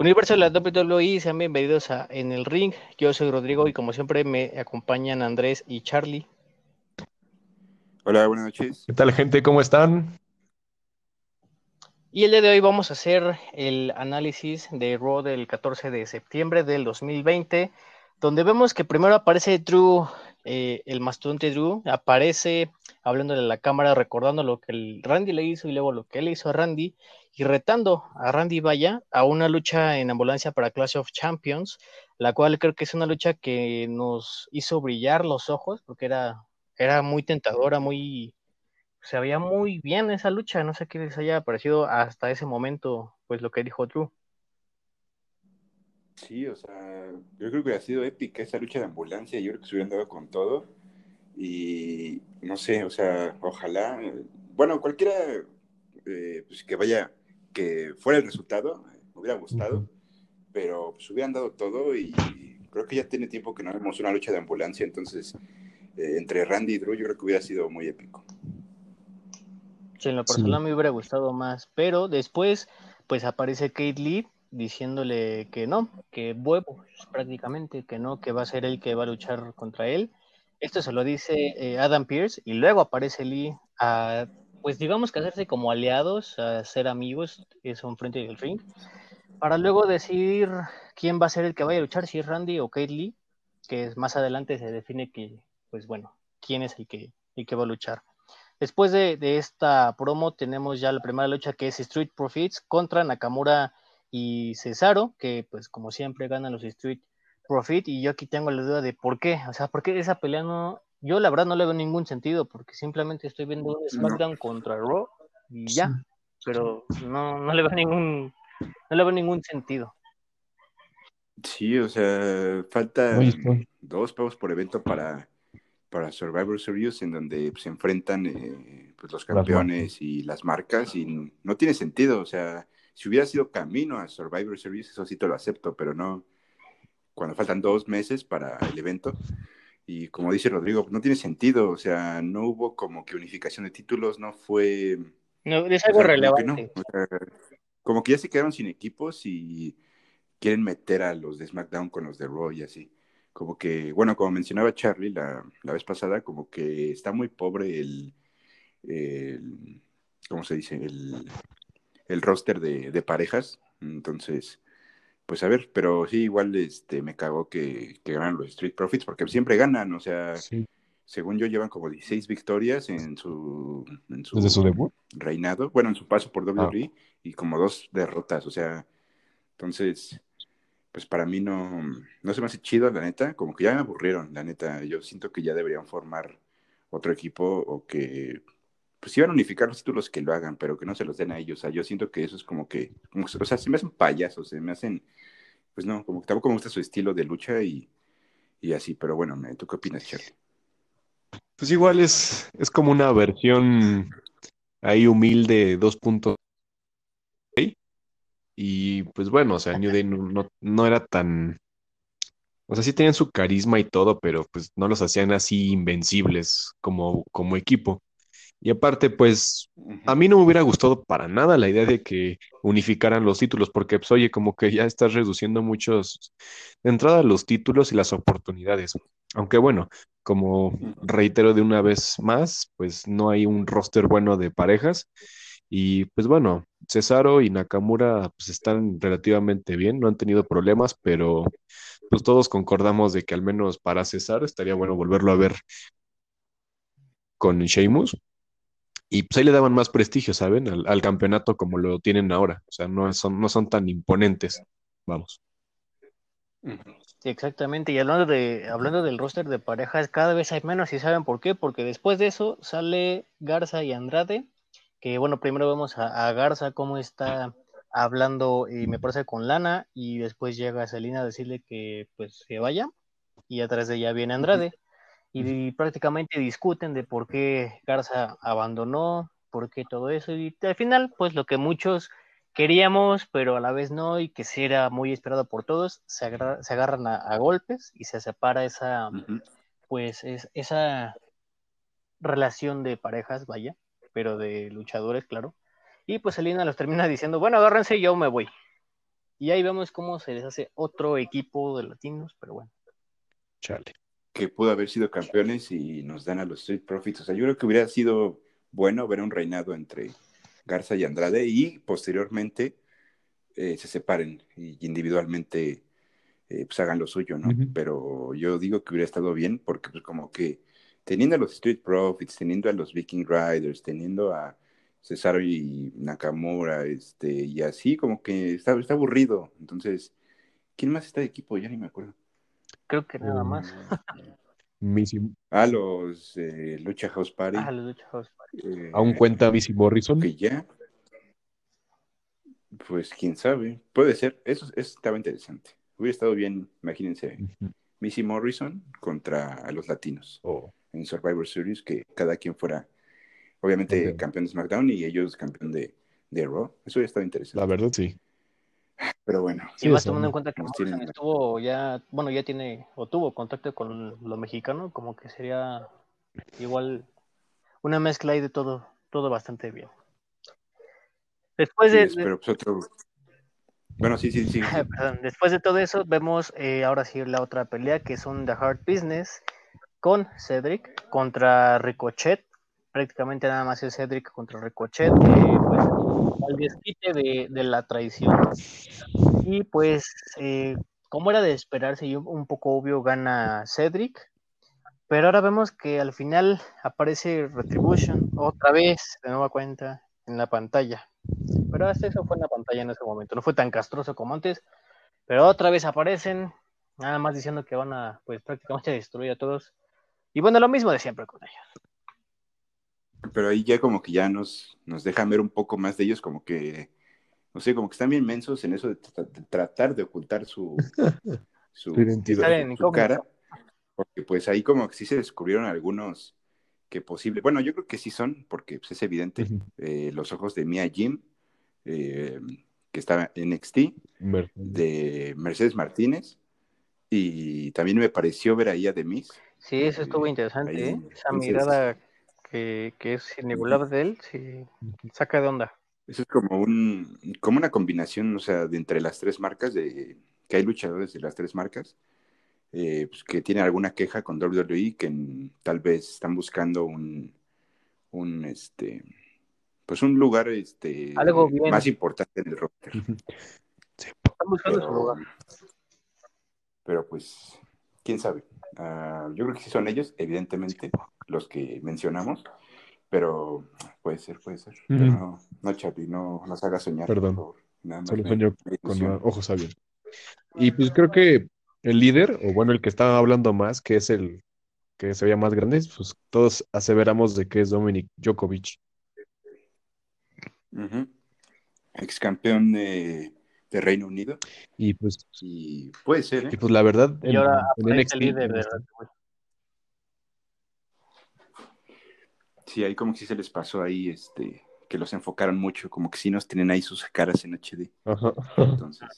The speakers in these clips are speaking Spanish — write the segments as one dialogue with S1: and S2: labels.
S1: Universo de la WWE, sean bienvenidos a En el Ring. Yo soy Rodrigo y como siempre me acompañan Andrés y Charlie.
S2: Hola, buenas noches.
S3: ¿Qué tal, gente? ¿Cómo están?
S1: Y el día de hoy vamos a hacer el análisis de Raw del 14 de septiembre del 2020, donde vemos que primero aparece Drew, eh, el mastodonte Drew, aparece hablándole a la cámara, recordando lo que el Randy le hizo y luego lo que él hizo a Randy, y retando a Randy Vaya a una lucha en ambulancia para Clash of Champions, la cual creo que es una lucha que nos hizo brillar los ojos, porque era, era muy tentadora, muy se veía muy bien esa lucha, no sé qué les haya parecido hasta ese momento, pues lo que dijo Drew.
S2: Sí, o sea, yo creo que ha sido épica esa lucha de ambulancia, yo creo que se hubieran dado con todo. Y no sé, o sea, ojalá, bueno, cualquiera eh, pues que vaya, que fuera el resultado, me hubiera gustado, pero pues hubieran dado todo y creo que ya tiene tiempo que no vemos una lucha de ambulancia, entonces eh, entre Randy y Drew yo creo que hubiera sido muy épico.
S1: Sí, en lo personal me hubiera gustado más, pero después pues aparece Kate Lee diciéndole que no, que huevos prácticamente, que no, que va a ser él que va a luchar contra él. Esto se lo dice eh, Adam Pierce y luego aparece Lee a, pues digamos que hacerse como aliados, a ser amigos, eso frente del ring, para luego decidir quién va a ser el que vaya a luchar, si es Randy o Kate Lee, que más adelante se define que, pues bueno, quién es el que, el que va a luchar. Después de, de, esta promo tenemos ya la primera lucha que es Street Profits contra Nakamura y Cesaro, que pues como siempre ganan los Street Profit y yo aquí tengo la duda de por qué, o sea, por qué esa pelea no, yo la verdad no le veo ningún sentido porque simplemente estoy viendo un SmackDown contra Raw y ya, pero no, no le veo ningún, no le veo ningún sentido.
S2: Sí, o sea, falta dos pagos por evento para, para Survivor Series en donde se enfrentan eh, pues, los campeones y las marcas y no tiene sentido, o sea, si hubiera sido camino a Survivor Series, eso sí te lo acepto, pero no, cuando faltan dos meses para el evento. Y como dice Rodrigo, no tiene sentido, o sea, no hubo como que unificación de títulos, no fue...
S1: No, es algo relevante.
S2: Como que, ya se quedaron sin equipos y quieren meter a los de SmackDown con los de Raw y así. Como que, bueno, como mencionaba Charlie la, la vez pasada, como que está muy pobre el, el ¿cómo se dice? El, el roster de, de parejas. Entonces, pues a ver, pero sí, igual este, me cago que, que ganan los Street Profits, porque siempre ganan, o sea, según yo llevan como 16 victorias en su, en su,
S3: ¿Desde su debut?
S2: reinado, bueno, en su paso por WWE, ah. y como dos derrotas, o sea, entonces, pues para mí no, no se me hace chido, la neta, como que ya me aburrieron, la neta, yo siento que ya deberían formar otro equipo o que pues iban a unificar los títulos que lo hagan, pero que no se los den a ellos. O sea, yo siento que eso es como que, o sea, se me hacen payasos, se me hacen, pues no, como que tampoco me gusta su estilo de lucha y, y así, pero bueno, ¿tú qué opinas, Charlie?
S3: Pues igual es, es como una versión ahí humilde 2.0 y pues bueno, o sea, New Day no, no, era tan, o sea, sí tenían su carisma y todo, pero pues no los hacían así invencibles como, como equipo. Y aparte, pues a mí no me hubiera gustado para nada la idea de que unificaran los títulos, porque pues oye, como que ya estás reduciendo muchos de entrada los títulos y las oportunidades. Aunque bueno, como reitero de una vez más, pues no hay un roster bueno de parejas. Y pues bueno, Cesaro y Nakamura pues están relativamente bien, no han tenido problemas, pero pues todos concordamos de que al menos para Cesaro estaría bueno volverlo a ver con Sheamus y pues ahí le daban más prestigio, ¿saben? Al, campeonato como lo tienen ahora. O sea, no son, no son tan imponentes. Vamos.
S1: exactamente. Y hablando de, hablando del roster de parejas, cada vez hay menos, y saben por qué, porque después de eso sale Garza y Andrade, que bueno, primero vemos a, Garza cómo está hablando, y me parece con Lana, y después llega Selina a decirle que pues se vaya, y atrás de ella viene Andrade y prácticamente discuten de por qué Garza abandonó, por qué todo eso, y al final, pues lo que muchos queríamos, pero a la vez no, y que sí era muy esperado por todos, se, agarran a, golpes y se separa esa, pues es, esa relación de parejas, vaya, pero de luchadores, claro. Y pues Selina los termina diciendo, bueno, agárrense, yo me voy. Y ahí vemos cómo se les hace otro equipo de latinos, pero bueno.
S3: Chale.
S2: Que pudo haber sido campeones y nos dan a los Street Profits. O sea, yo creo que hubiera sido bueno ver un reinado entre Garza y Andrade y posteriormente eh, se separen y individualmente eh, pues hagan lo suyo, ¿no? Pero yo digo que hubiera estado bien porque pues como que teniendo a los Street Profits, teniendo a los Viking Riders, teniendo a Cesaro y Nakamura, este, y así como que está, está aburrido. Entonces, ¿quién más está de equipo? Ya ni me acuerdo.
S1: Creo que nada más.
S3: Missy,
S2: A los eh, Lucha House Party.
S1: Ah, los Lucha House Party.
S2: eh,
S3: ¿Aún cuenta Missy Morrison?
S2: que ya. Pues quién sabe. Puede ser. Eso, eso estaba interesante. Hubiera estado bien, imagínense. Missy Morrison contra a los latinos
S3: Oh,
S2: en Survivor Series, que cada quien fuera, obviamente, campeón de SmackDown y ellos campeón de, de Raw. Eso hubiera estado interesante.
S3: la verdad, sí.
S2: Pero bueno,
S3: Sí,
S1: y más
S3: eso,
S1: tomando en cuenta que
S2: tienen-
S1: estuvo ya, bueno, ya tiene, o tuvo contacto con lo mexicano, como que sería igual una mezcla ahí de todo, todo bastante bien. Después
S2: sí,
S1: de,
S2: es- pero pues otro. Bueno, sí, sí, sí.
S1: Perdón, después de todo eso, vemos eh, ahora sí la otra pelea que son The Hard Business con Cedric contra Ricochet. Prácticamente nada más es Cedric contra Ricochet, pues al desquite de, la traición. Y pues, eh, como era de esperarse y un poco obvio, gana Cedric. Pero ahora vemos que al final aparece Retribution otra vez, de nueva cuenta, en la pantalla. Pero hasta eso fue en la pantalla en ese momento. No fue tan castroso como antes. Pero otra vez aparecen, nada más diciendo que van a, pues prácticamente destruir a todos. Y bueno, lo mismo de siempre con ellos.
S2: Pero ahí ya como que ya nos, nos dejan ver un poco más de ellos, como que, no sé, como que están bien mensos en eso de, tra- de tratar de ocultar su, su,
S3: Su
S2: cara. Porque pues ahí como que sí se descubrieron algunos que posible, bueno, yo creo que sí son, porque pues, es evidente, eh, los ojos de Mia Jim, eh, que estaba en NXT,
S3: Mer-
S2: de Mercedes Martínez, y también me pareció ver ahí a Demis.
S1: Sí, eso estuvo
S2: Eh,
S1: interesante,
S2: ahí,
S1: ¿eh? Esa
S2: entonces-
S1: mirada que, que es inigualable de él, sí, saca de onda.
S2: Eso es como un, como una combinación, o sea, de entre las tres marcas, de que hay luchadores de las tres marcas, eh, pues, que tienen alguna queja con WWE, que en- tal vez están buscando un, un este, pues un lugar este
S1: Algo bien.
S2: más importante en el roster.
S3: Ujú.
S1: Están buscando su
S2: Pero,
S1: lugar.
S2: pero pues, quién sabe. Ah, yo creo que sí son ellos, evidentemente, los que mencionamos, pero puede ser, puede ser. Pero
S3: Ujú.
S2: no, no, no nos hagas soñar,
S3: Perdón.
S2: por favor. Nada más
S3: Solo
S2: me-
S3: sueño
S2: me
S3: con ojos abiertos. Y pues creo que el líder, o bueno, el que estaba hablando más, que es el que se veía más grande, pues todos aseveramos de que es Dominic Djokovic.
S2: Ex campeón de, de Reino Unido.
S3: Y pues,
S2: Y puede ser, ¿eh?
S3: y pues la verdad,
S1: Y ahora
S3: en
S1: aparece
S3: NXT,
S1: el líder de
S2: Sí, ahí como que sí se les pasó ahí, este, que los enfocaron mucho, como que sí nos tienen ahí sus caras en HD.
S3: Ajá.
S2: Entonces,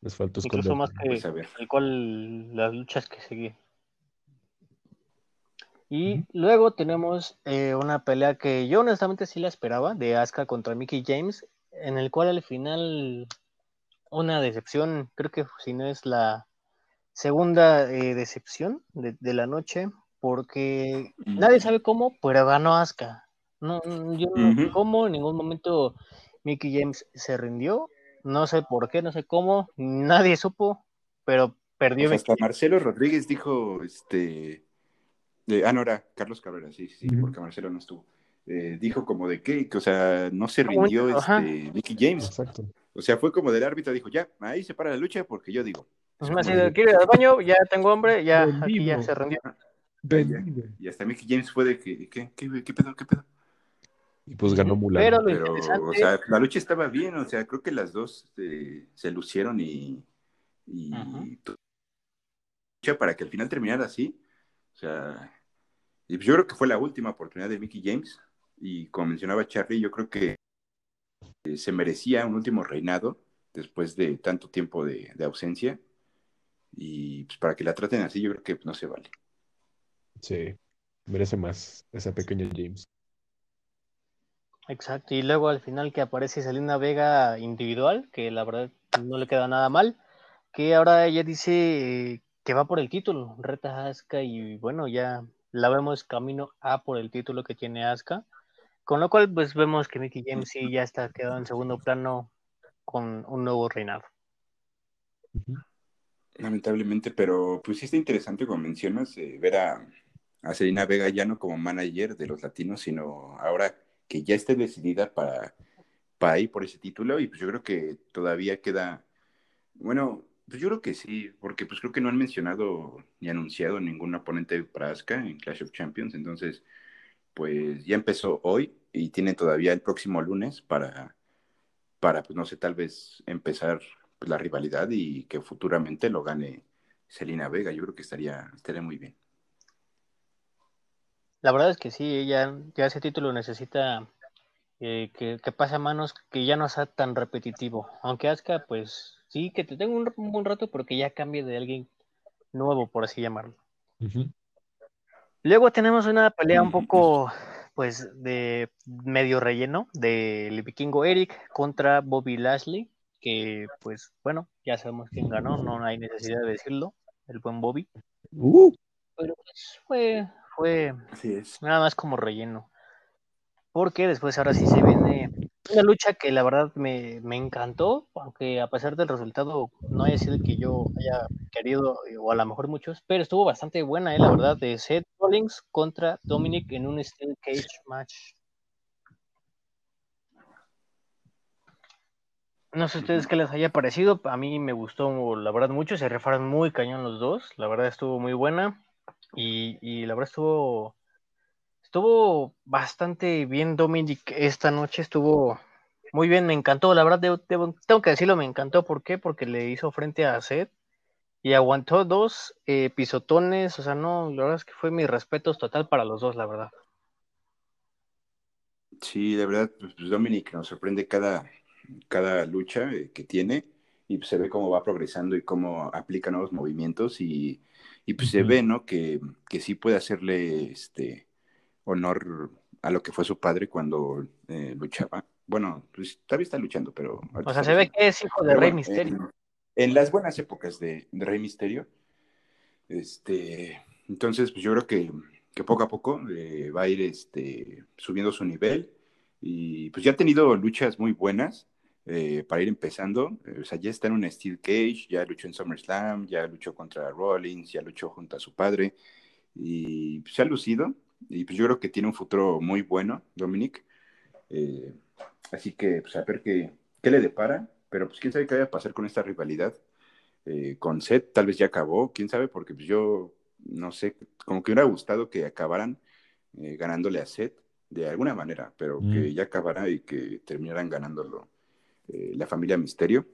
S3: Les faltó
S1: Incluso más que
S2: pues a ver.
S1: el cual las luchas que seguí. Y luego tenemos eh, una pelea que yo honestamente sí la esperaba, de Asuka contra Mickey James, en el cual al final una decepción, creo que si no es la segunda eh, decepción de, de la noche, porque
S2: Mm.
S1: nadie sabe cómo, pero ganó Asuka. No, no- yo no sé
S2: Ujú.
S1: cómo, en ningún momento Mickey James se rindió, no sé por qué, no sé cómo, nadie supo, pero perdió
S2: hasta. Marcelo Rodríguez dijo, este, de- ah, no, era Carlos Cabrera, sí, sí, sí,
S3: Ujú.
S2: porque Marcelo no estuvo. Eh, dijo como de que, que, o sea, no se
S1: un-
S2: rindió este Mickey James.
S3: Exacto.
S2: O sea, fue como del árbitro, dijo, ya, ahí se para la lucha porque yo digo.
S1: Es
S2: Es
S1: más,
S2: como
S1: si
S2: de-
S1: quiere ir al baño, ya tengo hambre, ya aquí ya se rindió.
S2: Y hasta Mickey James fue de que, ¿qué, qué, qué pedo, qué pedo?
S3: Y pues ganó Mulan.
S1: Pero lo
S2: Pero,
S1: interesante,
S2: o sea, la lucha estaba bien, o sea, creo que las dos eh, se lucieron y, y para que al final terminara así. O sea, y yo creo que fue la última oportunidad de Mickey James. Y como mencionaba Charlie, yo creo que eh, se merecía un último reinado después de tanto tiempo de, de ausencia. Y pues para que la traten así, yo creo que no se vale.
S3: Sí, merece más esa pequeña James.
S1: Exacto, y luego al final que aparece Selena Vega individual, que la verdad no le queda nada mal, que ahora ella dice que va por el título, reta a Asuka y bueno, ya la vemos camino a por el título que tiene Asuka, con lo cual pues vemos que Mickey James sí ya está quedado en segundo plano con un nuevo reinado.
S2: Lamentablemente, pero pues sí está interesante como mencionas, eh, ver a, a Selena Vega ya no como manager de los latinos, sino ahora que ya esté decidida para, para ir por ese título y pues yo creo que todavía queda, bueno, pues yo creo que sí, porque pues creo que no han mencionado ni anunciado ningún oponente para Asuka en Clash of Champions, entonces pues ya empezó hoy y tiene todavía el próximo lunes para, para pues no sé, tal vez empezar pues, la rivalidad y que futuramente lo gane Selena Vega, yo creo que estaría, estaría muy bien.
S1: La verdad es que sí, ya, ya ese título necesita eh, que, pase a manos que ya no sea tan repetitivo. Aunque Asuka, pues sí, que te tenga un, buen rato, pero que ya cambie de alguien nuevo, por así llamarlo. Luego tenemos una pelea un poco, pues, de medio relleno del vikingo Eric contra Bobby Lashley, que, pues, bueno, ya sabemos quién ganó, no hay necesidad de decirlo, el buen Bobby. Uh. Pero pues fue, fue nada más como relleno. Porque después ahora sí se viene una lucha que la verdad me, encantó, aunque a pesar del resultado no haya sido el que yo haya querido, o a lo mejor muchos, pero estuvo bastante buena, eh, la verdad, de Seth Rollins contra Dominic en un Steel Cage match. No sé ustedes qué les haya parecido, a mí me gustó la verdad mucho, se refaron muy cañón los dos, la verdad estuvo muy buena. Y, la verdad estuvo, estuvo bastante bien Dominic esta noche, estuvo muy bien, me encantó, la verdad tengo que decirlo, me encantó, ¿por qué? Porque le hizo frente a Seth y aguantó dos eh, pisotones, o sea, no, la verdad es que fue mis respetos total para los dos, la verdad.
S2: Sí, de verdad, pues, pues Dominic nos sorprende cada, cada lucha eh, que tiene y se ve cómo va progresando y cómo aplica nuevos movimientos y y pues se ve, ¿no? Que, que sí puede hacerle este honor a lo que fue su padre cuando eh, luchaba. Bueno, pues todavía está luchando, pero...
S1: O sea, se ve que es hijo de Rey Misterio.
S2: En, las buenas épocas de, Rey Misterio, este, entonces, pues yo creo que, que poco a poco eh, va a ir este, subiendo su nivel y pues ya ha tenido luchas muy buenas eh, para ir empezando. Eh, o sea, ya está en un Steel Cage, ya luchó en SummerSlam, ya luchó contra Rollins, ya luchó junto a su padre y pues, se ha lucido. Y pues yo creo que tiene un futuro muy bueno, Dominic. Eh, así que, pues a ver qué, qué, le depara. Pero pues quién sabe qué va a pasar con esta rivalidad. con Seth tal vez ya acabó, quién sabe, porque pues yo no sé, como que me hubiera gustado que acabaran ganándole a Seth de alguna manera, pero que mm. ya acabara y que terminaran ganándolo eh, la familia Misterio.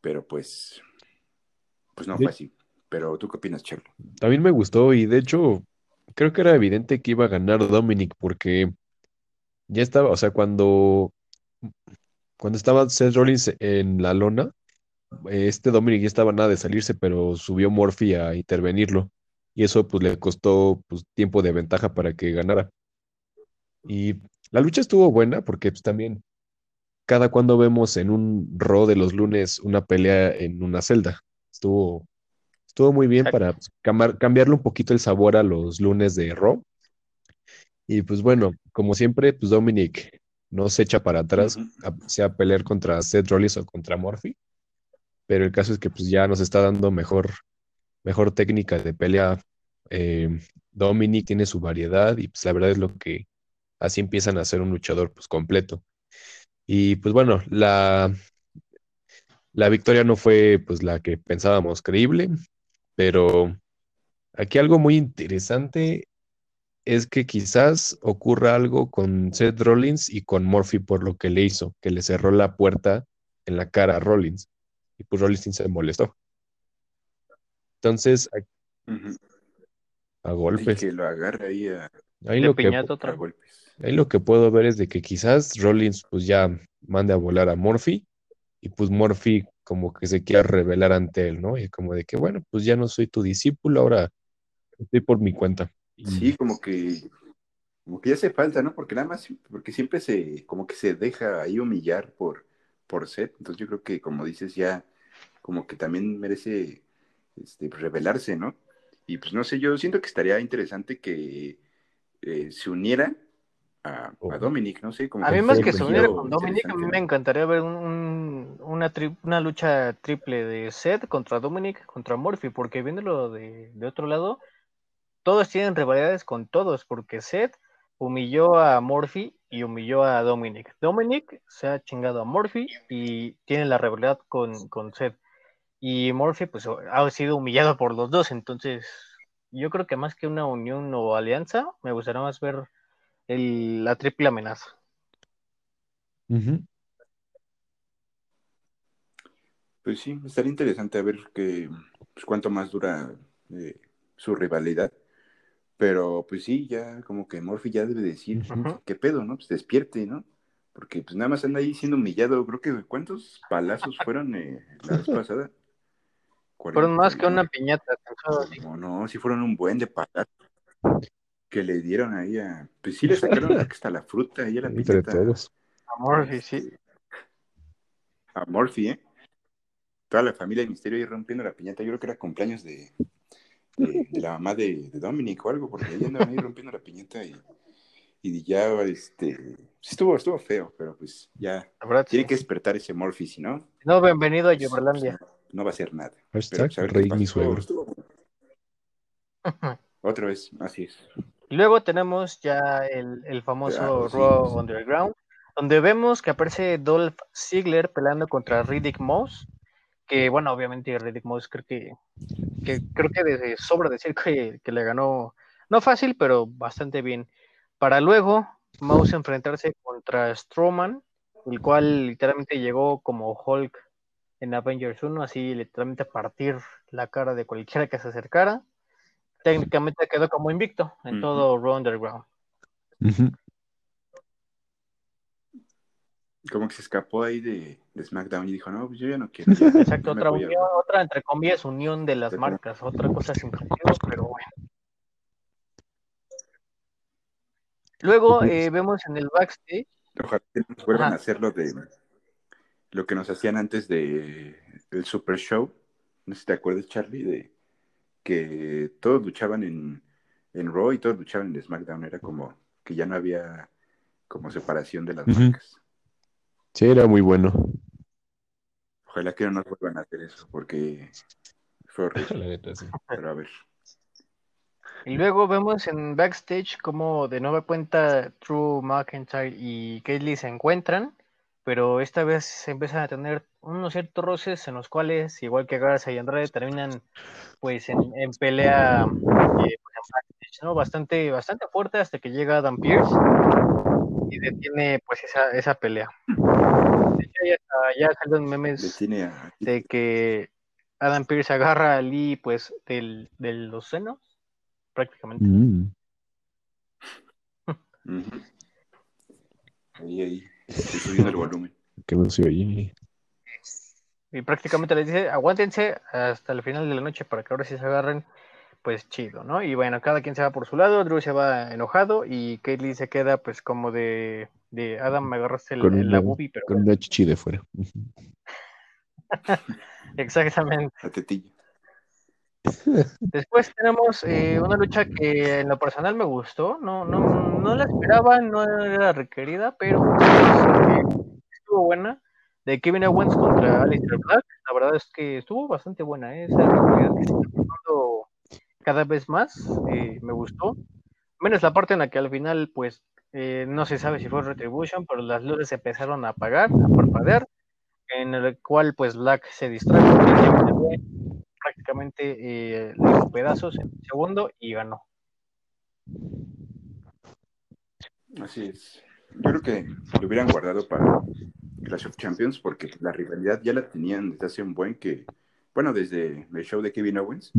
S2: Pero pues, pues no fue así. Pero tú qué opinas, Charlo?
S3: También me gustó y de hecho creo que era evidente que iba a ganar Dominic porque ya estaba, o sea, cuando, cuando estaba Seth Rollins en la lona, este Dominic ya estaba nada de salirse, pero subió Murphy a intervenirlo y eso pues le costó pues, tiempo de ventaja para que ganara. Y la lucha estuvo buena porque pues también cada cuando vemos en un Raw de los lunes una pelea en una celda. Estuvo, estuvo muy bien para pues, cambiarle un poquito el sabor a los lunes de Raw. Y pues bueno, como siempre, pues Dominic no se echa para atrás, sea pelear contra Seth Rollins o contra Murphy. Pero el caso es que pues ya nos está dando mejor, mejor técnica de pelea. Eh, Dominic tiene su variedad y pues la verdad es lo que así empiezan a ser un luchador pues completo. Y pues bueno, la, la victoria no fue pues la que pensábamos creíble, pero aquí algo muy interesante es que quizás ocurra algo con Seth Rollins y con Murphy por lo que le hizo, que le cerró la puerta en la cara a Rollins. Y pues Rollins se molestó. Entonces, a golpes.
S2: que lo agarre ahí a,
S3: ahí lo que, a golpes. Ahí lo que puedo ver es de que quizás Rollins pues ya mande a volar a Murphy y pues Murphy como que se quiera revelar ante él, ¿no? Y como de que, bueno, pues ya no soy tu discípulo, ahora estoy por mi cuenta.
S2: Sí, como que como que ya hace falta, ¿no? Porque nada más, porque siempre se, como que se deja ahí humillar por, por Seth. Entonces yo creo que, como dices, ya como que también merece este, revelarse, ¿no? Y pues no sé, yo siento que estaría interesante que eh, se uniera a, a, Dominic, no sé. Como
S1: a mí más que se uniera con Dominic, a mí me encantaría ver un, una, tri una lucha triple de Seth contra Dominic, contra Murphy, porque viéndolo de, de otro lado, todos tienen rivalidades con todos, porque Seth humilló a Murphy y humilló a Dominic. Dominic se ha chingado a Murphy y tiene la rivalidad con, con Seth. Y Murphy pues ha sido humillado por los dos, entonces yo creo que más que una unión o alianza, me gustaría más ver el, la triple amenaza.
S2: Pues sí, estaría interesante a ver que, pues, cuánto más dura eh, su rivalidad. Pero pues sí, ya como que Murphy ya debe decir, ¿qué pedo, no? Pues despierte, ¿no? Porque pues nada más anda ahí siendo humillado. Creo que ¿cuántos palazos fueron eh, la vez pasada?
S1: Fueron más que una piñata.
S2: No, no, sí fueron un buen de palazos que le dieron ahí a... Pues sí le sacaron hasta la fruta ahí a la piñata.
S1: A Murphy, sí.
S2: A Murphy, ¿eh? Toda la familia de Misterio ahí rompiendo la piñata. Yo creo que era cumpleaños de, de, la mamá de, de, Dominic o algo, porque ahí andaban ahí rompiendo la piñata y, y ya, este, estuvo, estuvo feo, pero pues ya tiene que despertar ese Morphy, si no.
S1: No, bienvenido a Yoberlandia.
S2: Pues, no, va a ser nada.
S3: Pero, pues, rey mi suegro.
S2: Otra vez, así es.
S1: Luego tenemos ya el, el famoso Raw Underground, donde vemos que aparece Dolph Ziggler peleando contra Riddick Moss que bueno, obviamente Riddick Moss creo que, que creo que de sobra decir que, que, le ganó, no fácil, pero bastante bien. Para luego Mouse enfrentarse contra Strowman, el cual literalmente llegó como Hulk en Avengers 1, así literalmente a partir la cara de cualquiera que se acercara. Técnicamente quedó como invicto en todo Raw Underground
S2: como que se escapó ahí de, SmackDown y dijo, no, pues yo ya no quiero.
S1: Exacto, otra unión, otra entre comillas unión de las marcas, otra cosa sin sentido, pero bueno. Luego eh, vemos en el backstage.
S2: Ojalá que nos vuelvan a hacer lo de lo que nos hacían antes de el Super Show. No sé si te acuerdas, Charlie, de que todos luchaban en, en Raw y todos luchaban en SmackDown. Era como que ya no había como separación de las marcas.
S3: Sí, era muy bueno.
S2: Ojalá que no nos vuelvan a hacer eso, porque fue horrible. Pero a ver.
S1: Y luego vemos en backstage como de nueva cuenta True McIntyre y Kaylee se encuentran, pero esta vez se empiezan a tener unos ciertos roces en los cuales, igual que Garza y Andrade, terminan pues en, pelea eh, pues, ¿no? bastante, bastante fuerte hasta que llega Adam Pierce y detiene pues esa, esa pelea. Ya, ya salieron memes de que Adam Pierce agarra a Lee pues del, de los senos, prácticamente. Mm.
S2: Ahí, ahí, estoy subiendo el volumen.
S3: Que no se oye.
S1: Y prácticamente le dice, aguántense hasta el final de la noche para que ahora sí se agarren pues chido, ¿no? Y bueno, cada quien se va por su lado, Drew se va enojado y Kaylee se queda pues como de, de Adam, me agarraste el, con la boobie, pero...
S3: Con una chichi de fuera.
S1: Exactamente.
S2: La tetilla.
S1: Después tenemos eh, una lucha que en lo personal me gustó, no, no, no la esperaba, no era requerida, pero estuvo buena, de Kevin Owens contra Alistair Black, la verdad es que estuvo bastante buena, ¿eh? esa que se cada vez más, eh, me gustó. Menos la parte en la que al final, pues, eh, no se sabe si fue Retribution, pero las luces empezaron a apagar, a parpadear, en el cual, pues, Black se distrajo, prácticamente eh, le pedazos en un segundo y ganó.
S2: Así es. Yo creo que lo hubieran guardado para Clash of Champions porque la rivalidad ya la tenían desde hace un buen que, bueno, desde el show de Kevin Owens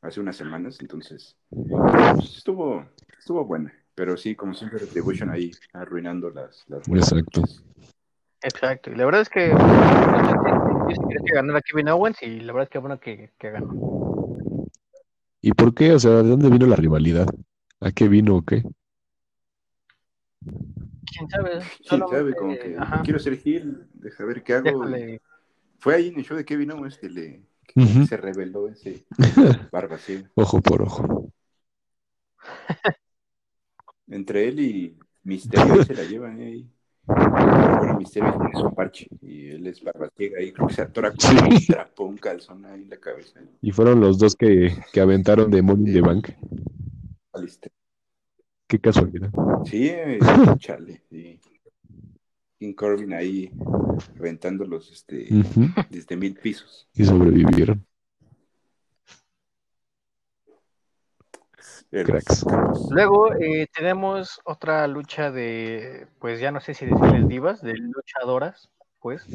S2: hace unas semanas, entonces pues, estuvo, estuvo buena, pero sí, como siempre, Retribution ahí arruinando las, las
S3: Exacto.
S1: Exacto, y la verdad es que yo que ganara Kevin Owens y la verdad es que bueno que, que ganó.
S3: ¿Y por qué? O sea, ¿de dónde vino la rivalidad? ¿A qué vino o qué?
S1: quién sabe.
S2: ¿Quién
S1: solamente-
S2: sabe? Como que
S1: ajá,
S2: quiero ser Gil, deja ver qué hago.
S1: déjale.
S2: Fue ahí en el show de Kevin Owens que le que se reveló ese barba ciega.
S3: Ojo por ojo.
S2: Entre él y Misterio se la llevan ¿eh? ahí. Bueno, Misterio tiene su parche y él es ciega ahí, creo que se atora con un trapo, un calzón ahí en la cabeza.
S3: Y fueron los dos que, que aventaron de Money the Bank.
S2: Alistair.
S3: Qué casualidad.
S2: Sí, eh, chale, sí. King Corbin ahí reventándolos este, desde mil pisos.
S3: Y sobrevivieron. Cracks.
S1: Luego eh, tenemos otra lucha de, pues ya no sé si decirles divas, de luchadoras, pues,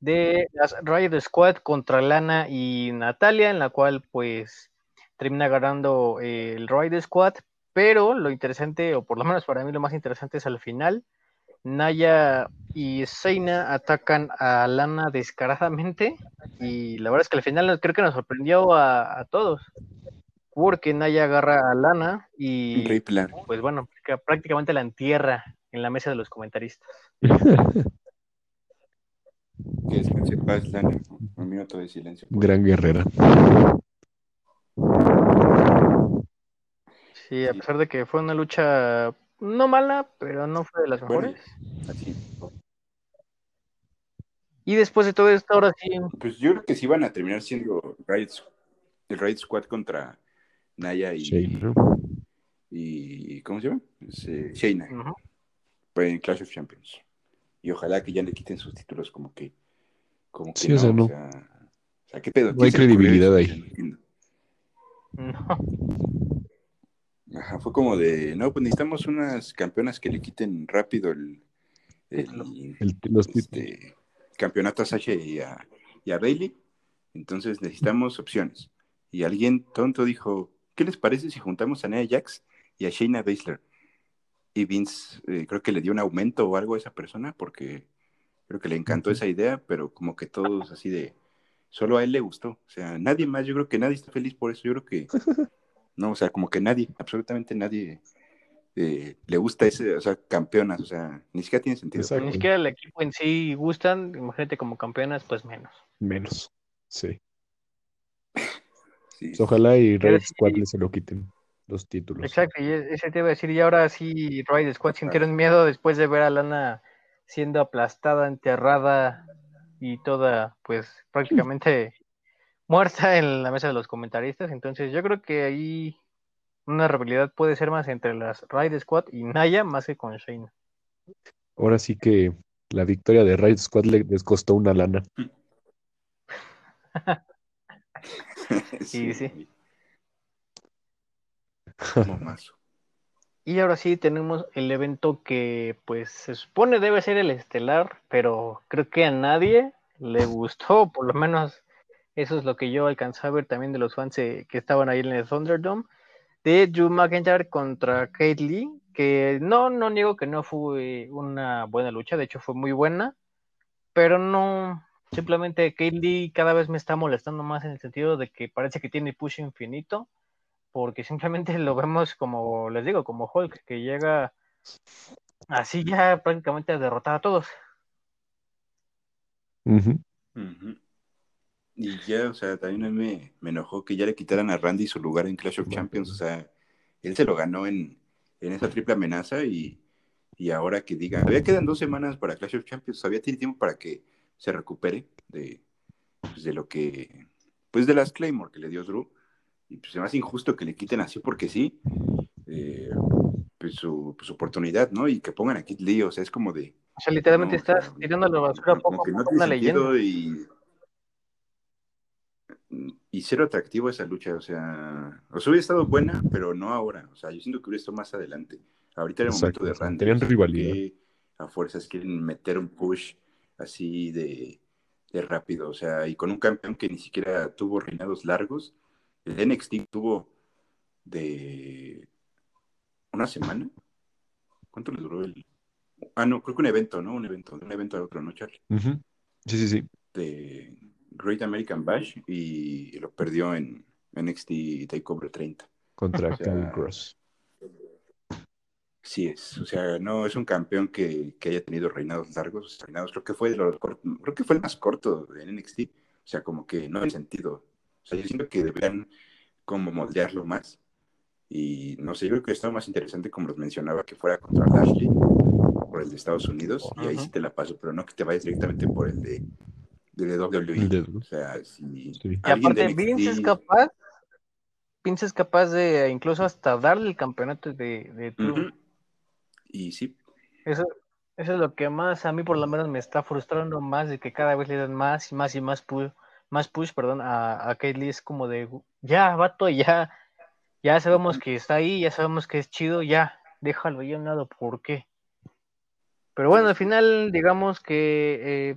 S1: de las Riot Squad contra Lana y Natalia, en la cual pues termina ganando eh, el Riot Squad, pero lo interesante, o por lo menos para mí lo más interesante es al final, Naya y Seina atacan a Lana descaradamente y la verdad es que al final creo que nos sorprendió a, a todos, porque Naya agarra a Lana y pues bueno, prácticamente la entierra en la mesa de los comentaristas.
S2: Que descanse paz, Lana. Un minuto de silencio.
S3: Gran guerrera.
S1: Sí, a pesar de que fue una lucha no mala, pero no fue de las
S2: Bueno.
S1: mejores.
S2: Así.
S1: Y después de todo esto, ahora sí,
S2: Pues yo creo que sí van a terminar siendo Riot, el Riot Squad contra Naya y,
S3: Shayna.
S2: y ¿cómo se llama? Es, eh, Shayna,
S1: ujú,
S2: pues, en Clash of Champions. Y ojalá que ya le quiten sus títulos como que como que
S3: Sí,
S2: no,
S3: o sea, no.
S2: o sea, o sea, qué pedo.
S3: No hay
S2: ¿Quién se le ocurrió
S3: credibilidad ahí.
S2: No Ajá, fue como de, no, pues necesitamos unas campeonas que le quiten rápido el, el,
S3: El- los títulos.
S2: este, campeonato a Sasha y a, y a Bailey. Entonces necesitamos opciones. Y alguien tonto dijo, ¿qué les parece si juntamos a Nia Jax y a Shayna Baszler? Y Vince eh, creo que le dio un aumento o algo a esa persona porque creo que le encantó esa idea, pero como que todos así de, solo a él le gustó. O sea, nadie más, yo creo que nadie está feliz por eso. Yo creo que, no, o sea, como que nadie, absolutamente nadie eh, le gusta ese, o sea, campeonas, o sea, ni siquiera tiene sentido.
S3: Exacto.
S1: ni siquiera el equipo en sí gustan, imagínate como campeonas, pues menos.
S3: Menos. Sí.
S2: Sí,
S3: Pues ojalá y Red
S1: sí-
S3: Squad le se lo quiten los títulos.
S1: Exacto, y e- ese te iba a decir, y ahora sí, Riot Squad sintieron miedo después de ver a Lana siendo aplastada, enterrada y toda, pues prácticamente muerta en la mesa de los comentaristas. Entonces, yo creo que ahí una rivalidad puede ser más entre las Riot Squad y Naya más que con Shayna.
S3: Ahora sí que la victoria de Riot Squad le les costó una lana.
S1: Sí, sí.
S2: Momazo.
S1: Y ahora sí tenemos el evento que pues se supone debe ser el estelar, pero creo que a nadie le gustó, por lo menos eso es lo que yo alcancé a ver también de los fans eh, que estaban ahí en el Thunderdome, de Drew McIntyre contra Kate Lee, que no, no niego que no fue una buena lucha, de hecho fue muy buena, pero no, simplemente Kate Lee cada vez me está molestando más en el sentido de que parece que tiene push infinito porque simplemente lo vemos como, les digo, como Hulk, que llega así ya prácticamente a derrotar a todos.
S2: Y ya, o sea, también a mí me, me enojó que ya le quitaran a Randy su lugar en Clash of Champions. O sea, él se lo ganó en, en esa triple amenaza y, y ahora que diga, todavía quedan dos semanas para Clash of Champions, todavía tiene tiempo para que se recupere de, pues, de lo que, pues de las Claymore que le dio Drew. Y pues se me hace injusto que le quiten así porque sí, eh, pues su, pues, su oportunidad, ¿no? Y que pongan a Kid Lee, o sea, es como de...
S1: O sea, literalmente
S2: no, o sea,
S1: estás tirando a la basura
S2: como
S1: poco
S2: que
S1: a
S2: no
S1: una leyenda.
S2: y, y cero atractivo esa lucha, o sea, o sea, hubiera estado buena, pero no ahora, o sea, yo siento que hubiera estado más adelante. Ahorita era el
S3: Exacto,
S2: momento de Randy.
S3: tenían rivalidad.
S2: que a fuerzas quieren meter un push así de, de rápido, o sea, y con un campeón que ni siquiera tuvo reinados largos, el NXT tuvo de una semana. ¿Cuánto le duró el? Ah, no, creo que un evento, ¿no? Un evento, de un evento a otro, ¿no, Charlie?
S3: Sí, sí, sí.
S2: de Great American Bash y lo perdió en NXT Takeover 30.
S3: Contra
S2: O sea,
S3: Kevin Cross.
S2: Sí es, o sea, no es un campeón que, que haya tenido reinados largos, reinados, creo que fue de los creo que fue el más corto de NXT, o sea, como que no hay sentido, o sea, yo siento que deberían como moldearlo más, y no sé, yo creo que estaba más interesante, como los mencionaba, que fuera contra Lashley, por el de Estados Unidos, y ahí sí te la paso, pero no que te vayas directamente por el de, de WWE,
S3: de-
S2: o sea, si
S3: Sí.
S1: Y aparte, Vince es capaz, Vince es capaz de incluso hasta darle el campeonato de, de.
S2: Y sí,
S1: Eso, eso es lo que más a mí por lo menos me está frustrando más de que cada vez le dan más y más y más push, más push, perdón, a, a Kate Lee. Es como de ya, vato, ya, ya sabemos que está ahí, ya sabemos que es chido, ya, déjalo ya a un lado, ¿por qué? Pero bueno, al final, digamos que eh,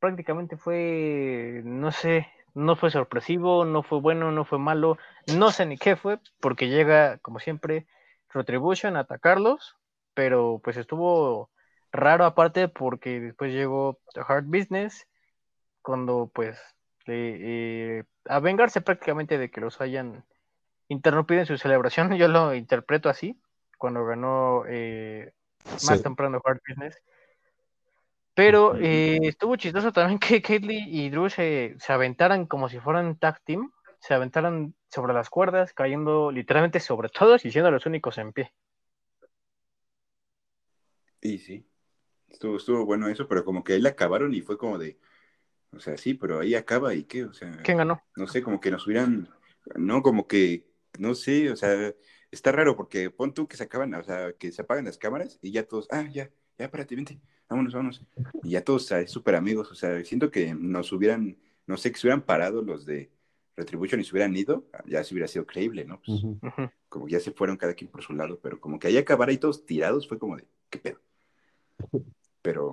S1: prácticamente fue, no sé, no fue sorpresivo, no fue bueno, no fue malo, no sé ni qué fue, porque llega, como siempre, Retribution a atacarlos, pero pues estuvo raro aparte porque después llegó Hard Business, cuando pues eh, eh, a vengarse prácticamente de que los hayan interrumpido en su celebración, yo lo interpreto así, cuando ganó eh, más
S3: Sí.
S1: temprano Hard Business. Pero eh, estuvo chistoso también que Kaylee y Drew se, se aventaran como si fueran tag team, se aventaran sobre las cuerdas, cayendo literalmente sobre todos y siendo los únicos en pie.
S2: Y sí, estuvo, estuvo bueno eso, pero como que ahí la acabaron y fue como de, o sea, sí, pero ahí acaba y qué, o sea,
S1: ¿Quién ganó?
S2: no sé, como que nos hubieran, no, como que, no sé, o sea, está raro porque pon tú que se acaban, o sea, que se apagan las cámaras y ya todos, ah, ya, ya, espérate, vente, vámonos, vámonos. Y ya todos, ah, súper amigos, o sea, siento que nos hubieran, no sé, que se hubieran parado los de Retribution y se hubieran ido, ya se hubiera sido creíble, ¿no? Pues, como que ya se fueron cada quien por su lado, pero como que ahí acabar ahí todos tirados fue como de, ¿qué pedo? Pero,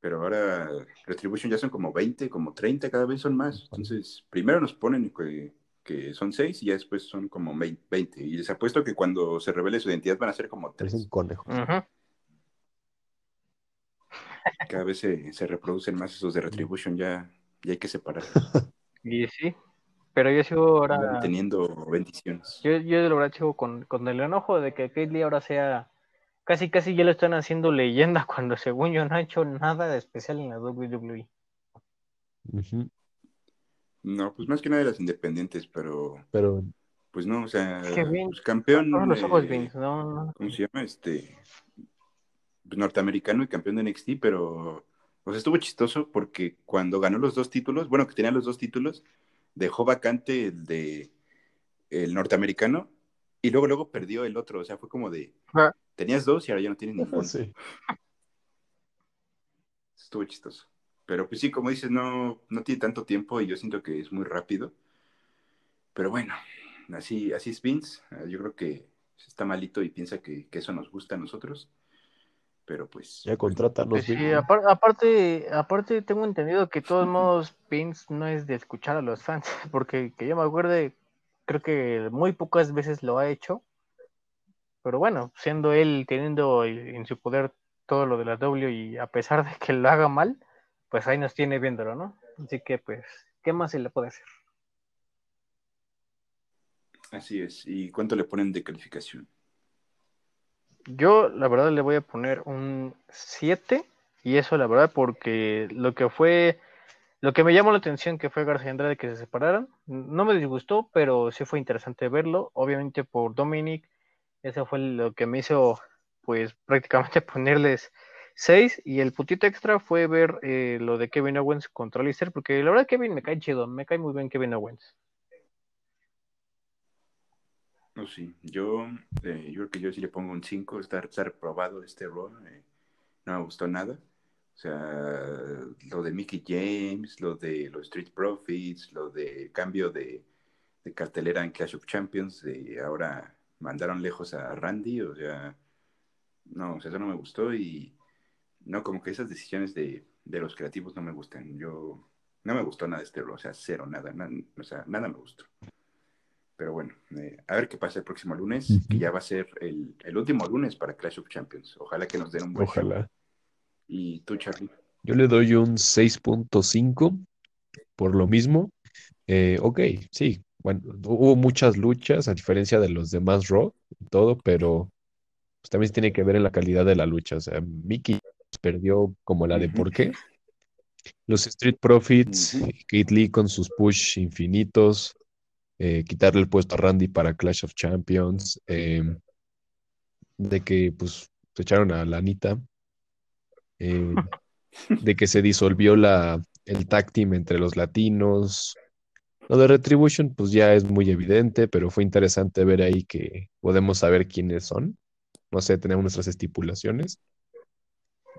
S2: pero ahora Retribution ya son como 20, como 30, cada vez son más. Entonces, primero nos ponen que, que son 6 y ya después son como 20. Y les apuesto que cuando se revele su identidad van a ser como
S3: Parecen
S2: 3.
S3: conejos.
S1: Ujú.
S2: Cada vez se, se reproducen más esos de Retribution, ya, ya hay que separar.
S1: Y sí, pero yo sigo ahora,
S2: teniendo bendiciones.
S1: yo, yo de verdad sigo con, con el enojo de que Kate Lee ahora sea, casi casi ya lo están haciendo leyenda cuando según yo no ha hecho nada de especial en la WWE.
S2: No, pues más que nada de las independientes, pero
S3: Pero
S2: pues no, o sea,
S1: Es que bien,
S2: pues campeón.
S1: Todos los ojos
S2: eh,
S1: Vince, no, no.
S2: ¿cómo se llama? Este pues, norteamericano y campeón de NXT, pero o sea, estuvo chistoso porque cuando ganó los dos títulos, bueno, que tenía los dos títulos, dejó vacante el de el norteamericano y luego luego perdió el otro, o sea, fue como de
S1: Ah.
S2: tenías dos y ahora ya no tienes ninguno.
S3: sí.
S2: Estuvo chistoso. Pero pues sí, como dices, no, no tiene tanto tiempo y yo siento que es muy rápido. Pero bueno, así, así es Vince. Ah, Yo creo que está malito y piensa que, que eso nos gusta a nosotros. Pero pues.
S3: Ya
S2: pues,
S3: contrátanos,
S1: Pues sí,
S3: Vince.
S1: apar- aparte, aparte tengo entendido que de todos modos Vince no es de escuchar a los fans, porque que yo me acuerde, creo que muy pocas veces lo ha hecho, pero bueno, siendo él teniendo en su poder todo lo de la W y a pesar de que lo haga mal, pues ahí nos tiene viéndolo, ¿no? Así que pues, ¿qué más se le puede hacer?
S2: Así es. ¿Y cuánto le ponen de calificación?
S1: Yo la verdad le voy a poner un 7 y eso la verdad porque lo que fue, lo que me llamó la atención que fue García Andrade que se separaran, no me disgustó, pero sí fue interesante verlo, obviamente por Dominic, eso fue lo que me hizo pues prácticamente ponerles 6 y el putito extra fue ver eh, lo de Kevin Owens contra Lister porque la verdad Kevin me cae chido, me cae muy bien Kevin Owens.
S2: No, sí. Yo, eh, yo creo que yo sí le pongo un 5. Está, está reprobado este rol. eh, no me gustó nada. O sea, lo de Mickey James, lo de los Street Profits, lo de cambio de, de cartelera en Clash of Champions, de ahora mandaron lejos a Randy, o sea, no, o sea, eso no me gustó y no, como que esas decisiones de, de los creativos no me gustan. Yo, no me gustó nada este rol, o sea, cero, nada, na- o sea, nada me gustó. Pero bueno, eh, a ver qué pasa el próximo lunes, que ya va a ser el, el último lunes para Clash of Champions. Ojalá que nos den un buen show. Y tú, Charlie.
S3: Yo le doy un 6.5 por lo mismo. Eh, ok, sí. Bueno, hubo muchas luchas a diferencia de los demás Raw y todo, pero pues también tiene que ver en la calidad de la lucha. O sea, Mickey perdió como la de por qué. Los Street Profits. Kate Lee con sus push infinitos, eh, quitarle el puesto a Randy para Clash of Champions, eh, de que pues se echaron a la Anita, eh, de que se disolvió la, el tag team entre los latinos. Lo de Retribution pues ya es muy evidente, pero fue interesante ver ahí que podemos saber quiénes son. No sé, tenemos nuestras estipulaciones.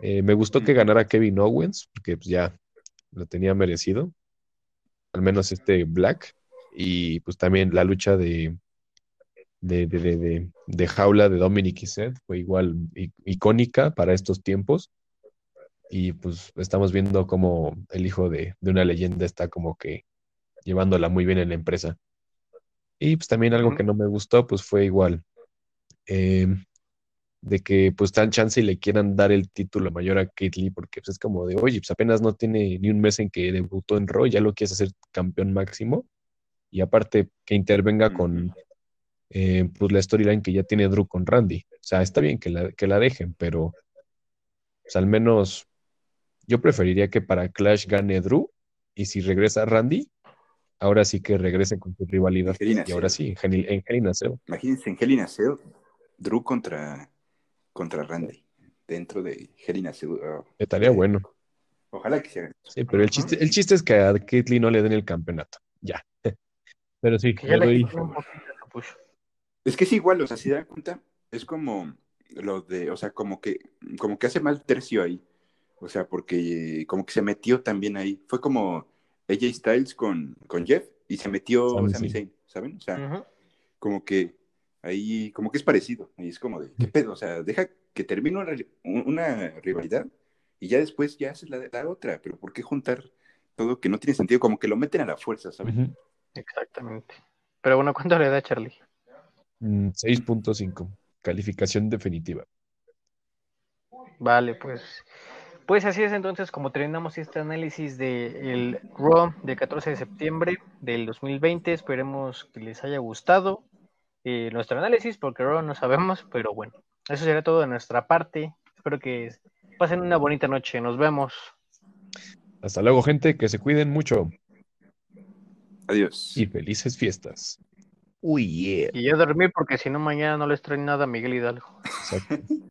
S3: Eh, me gustó que ganara Kevin Owens, porque pues ya lo tenía merecido. Al menos este Black. Y pues también la lucha de, de, de, de, de- jaula de Dominic y Seth fue igual icónica para estos tiempos. Y pues estamos viendo como el hijo de, de una leyenda está como que llevándola muy bien en la empresa. Y pues también algo que no me gustó, pues fue igual. eh, de que pues tan chance y le quieran dar el título mayor a Kate Lee, porque pues, es como de, oye, pues apenas no tiene ni un mes en que debutó en Raw, ya lo quieres hacer campeón máximo. Y aparte que intervenga con eh, pues la storyline que ya tiene Drew con Randy. O sea, está bien que la, que la dejen, pero pues, al menos yo preferiría que para Clash gane Drew y si regresa Randy, ahora sí que regresen con su rivalidad. Y ahora sí, en Hell, en Hell in a Cell.
S2: Imagínense en Hell in a Cell, Drew contra, contra Randy, dentro de Hell in a Cell. oh,
S3: Estaría
S2: eh,
S3: bueno.
S2: Ojalá que se haga.
S3: Sí, pero el chiste, el chiste es que a Kate Lee no le den el campeonato. Ya. Pero sí,
S1: Que ya le
S3: doy.
S2: Es que es igual, o sea, si dan cuenta, es como lo de, o sea, como que, como que hace mal tercio ahí. O sea, porque eh, como que se metió también ahí. Fue como AJ Styles con, con Jeff y se metió
S3: Sami Zayn.
S2: ¿saben? O sea, como que ahí, como que es parecido. Y es como de, ¿qué pedo? O sea, deja que termine una, una rivalidad y ya después ya haces la, la otra. Pero ¿por qué juntar todo que no tiene sentido? Como que lo meten a la fuerza, ¿saben?
S1: Exactamente. Pero bueno, ¿cuánto le da Charlie?
S3: Mm, 6.5. Calificación definitiva.
S1: Vale, pues. Pues así es entonces como terminamos este análisis del Raw de 14 de septiembre del 2020. Esperemos que les haya gustado eh, nuestro análisis, porque Raw no sabemos, pero bueno, eso será todo de nuestra parte. Espero que pasen una bonita noche. Nos vemos.
S3: Hasta luego, gente, que se cuiden mucho
S2: Adiós.
S3: y felices fiestas. Uy, yeah.
S1: Y yo dormir porque si no mañana no les traen nada a Miguel Hidalgo.
S3: Exacto.